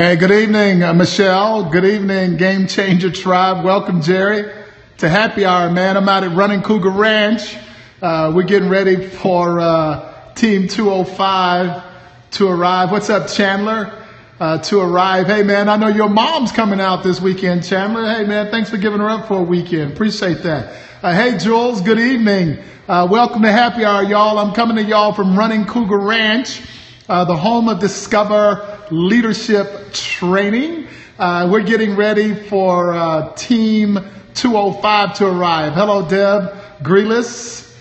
Hey, good evening, uh, Michelle. Good evening, Game Changer Tribe. Welcome, Jerry, to Happy Hour, man. I'm out at Running Cougar Ranch. Uh, we're getting ready for uh, Team 205 to arrive. What's up, Chandler? Uh, to arrive. Hey, man, I know your mom's coming out this weekend, Chandler. Hey, man, thanks for giving her up for a weekend. Appreciate that. Uh, hey, Jules, good evening. Uh, welcome to Happy Hour, y'all. I'm coming to y'all from Running Cougar Ranch, the home of Discover Leadership Training. Uh, we're getting ready for uh, Team 205 to arrive. Hello, Deb Grealis.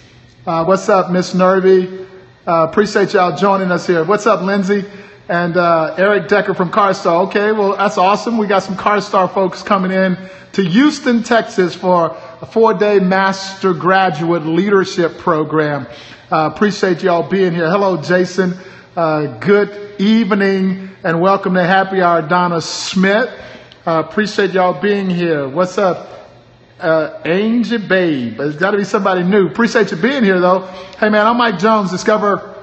Uh, what's up, Miss Nervy? Uh, appreciate y'all joining us here. What's up, Lindsay? And uh, Eric Decker from CarStar. Okay, well, that's awesome. We got some CarStar folks coming in to Houston, Texas for a four day master graduate leadership program. Uh, appreciate y'all being here. Hello, Jason. Uh, good evening and welcome to Happy Hour, Donna Smith. Uh, appreciate y'all being here. What's up? Uh, Angel Babe. It's got to be somebody new. Appreciate you being here, though. Hey, man, I'm Mike Jones, Discover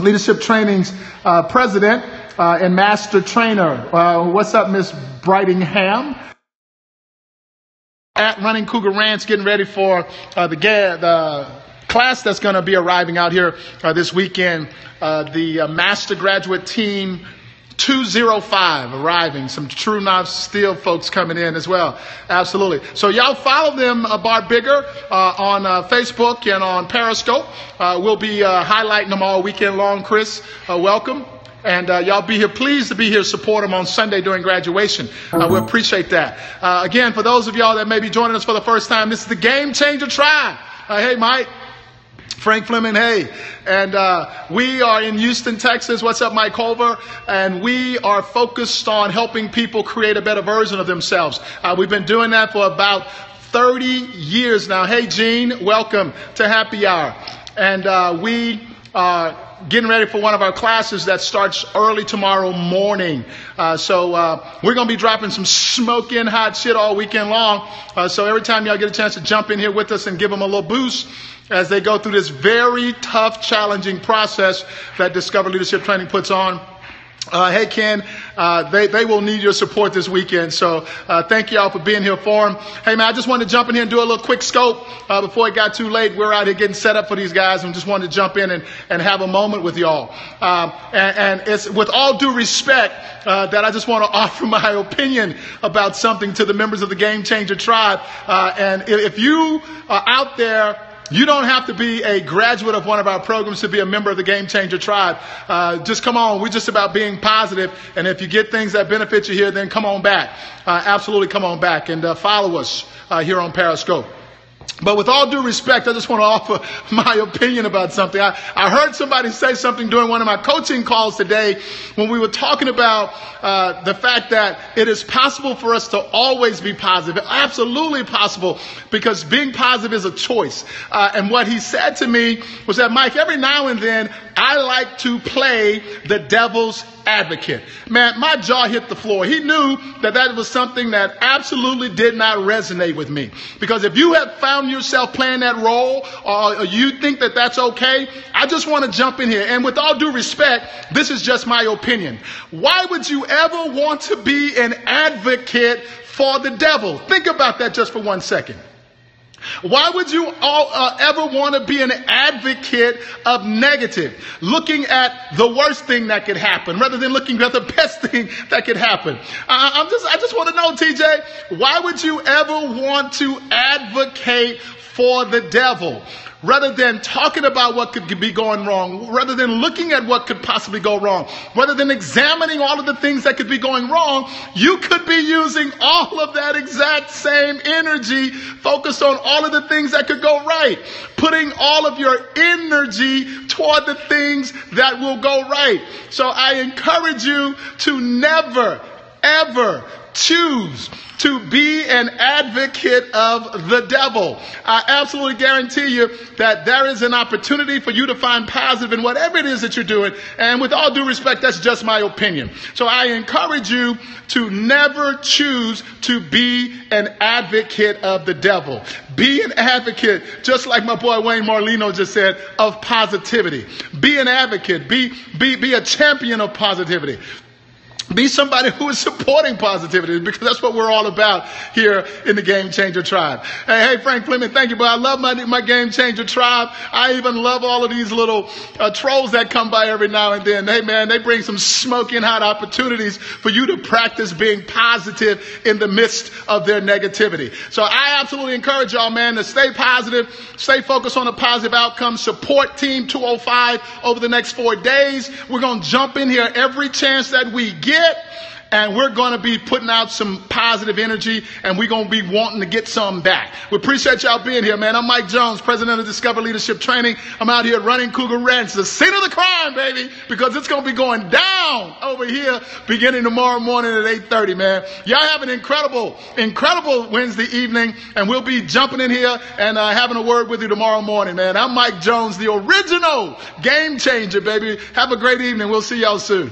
Leadership Training's uh, president uh, and master trainer. Uh, what's up, Miss Brightingham? At Running Cougar Ranch, getting ready for uh, the, the class that's going to be arriving out here uh, this weekend. Uh, the master graduate team 205 arriving. Some True Knife Steel folks coming in as well. Absolutely. So y'all follow them, uh, Bar Bigger, uh, on uh, Facebook and on Periscope. Uh, we'll be uh, highlighting them all weekend long, Chris. Uh, welcome. And uh, y'all be here. Pleased to be here. Support them on Sunday during graduation. Uh, we appreciate that. Uh, again, for those of y'all that may be joining us for the first time, this is the Game Changer Tribe. hey, Mike. Frank Fleming, hey. And uh, we are in Houston, Texas. What's up, Mike Culver? And we are focused on helping people create a better version of themselves. Uh, we've been doing that for about 30 years now. Hey, Gene, welcome to Happy Hour. And uh, we are getting ready for one of our classes that starts early tomorrow morning. Uh, so uh, we're going to be dropping some smoking hot shit all weekend long. Uh, so every time y'all get a chance to jump in here with us and give them a little boost, as they go through this very tough, challenging process that Discover Leadership Training puts on. Uh, hey, Ken, uh, they, they will need your support this weekend. So uh, thank you all for being here for them. Hey, man, I just wanted to jump in here and do a little quick scope uh, before it got too late. We're out here getting set up for these guys and just wanted to jump in and, and have a moment with y'all. Um, and, and, it's with all due respect uh, that I just want to offer my opinion about something to the members of the Game Changer tribe. Uh, and if you are out there you don't have to be a graduate of one of our programs to be a member of the Game Changer Tribe. Uh, just come on. We're just about being positive, And if you get things that benefit you here, then come on back. Uh, absolutely come on back and uh, follow us uh, here on Periscope. But with all due respect, I just want to offer my opinion about something. I, I heard somebody say something during one of my coaching calls today when we were talking about uh, the fact that it is possible for us to always be positive. Absolutely possible because being positive is a choice. Uh, and what he said to me was that, Mike, every now and then I like to play the devil's advocate. Man, my jaw hit the floor. He knew that that was something that absolutely did not resonate with me. Because if you have found yourself playing that role or you think that that's okay, I just want to jump in here. And with all due respect, this is just my opinion. Why would you ever want to be an advocate for the devil? Think about that just for one second. Why would you all, uh, ever want to be an advocate of negative, looking at the worst thing that could happen rather than looking at the best thing that could happen? I, I'm just, I just want to know, TJ, why would you ever want to advocate for the devil? Rather than talking about what could be going wrong, rather than looking at what could possibly go wrong, rather than examining all of the things that could be going wrong, you could be using all of that exact same energy focused on all of the things that could go right, putting all of your energy toward the things that will go right. So I encourage you to never, ever choose to be an advocate of the devil. I absolutely guarantee you that there is an opportunity for you to find positive in whatever it is that you're doing. And with all due respect, that's just my opinion. So I encourage you to never choose to be an advocate of the devil. Be an advocate, just like my boy Wayne Marlino just said, of positivity. Be an advocate. Be, be, be a champion of positivity. Be somebody who is supporting positivity because that's what we're all about here in the Game Changer Tribe. Hey, hey, Frank Fleming, thank you, but I love my, my Game Changer Tribe. I even love all of these little uh, trolls that come by every now and then. Hey, man, they bring some smoking hot opportunities for you to practice being positive in the midst of their negativity. So I absolutely encourage y'all, man, to stay positive, stay focused on a positive outcome, support Team 205 over the next four days. We're going to jump in here every chance that we get and we're going to be putting out some positive energy and we're going to be wanting to get some back. We appreciate y'all being here, man. I'm Mike Jones, president of Discover Leadership Training. I'm out here running Cougar Ranch, the scene of the crime, baby, because it's going to be going down over here beginning tomorrow morning at 8.30, man. Y'all have an incredible, incredible Wednesday evening and we'll be jumping in here and uh, having a word with you tomorrow morning, man. I'm Mike Jones, the original game changer, baby. Have a great evening. We'll see y'all soon.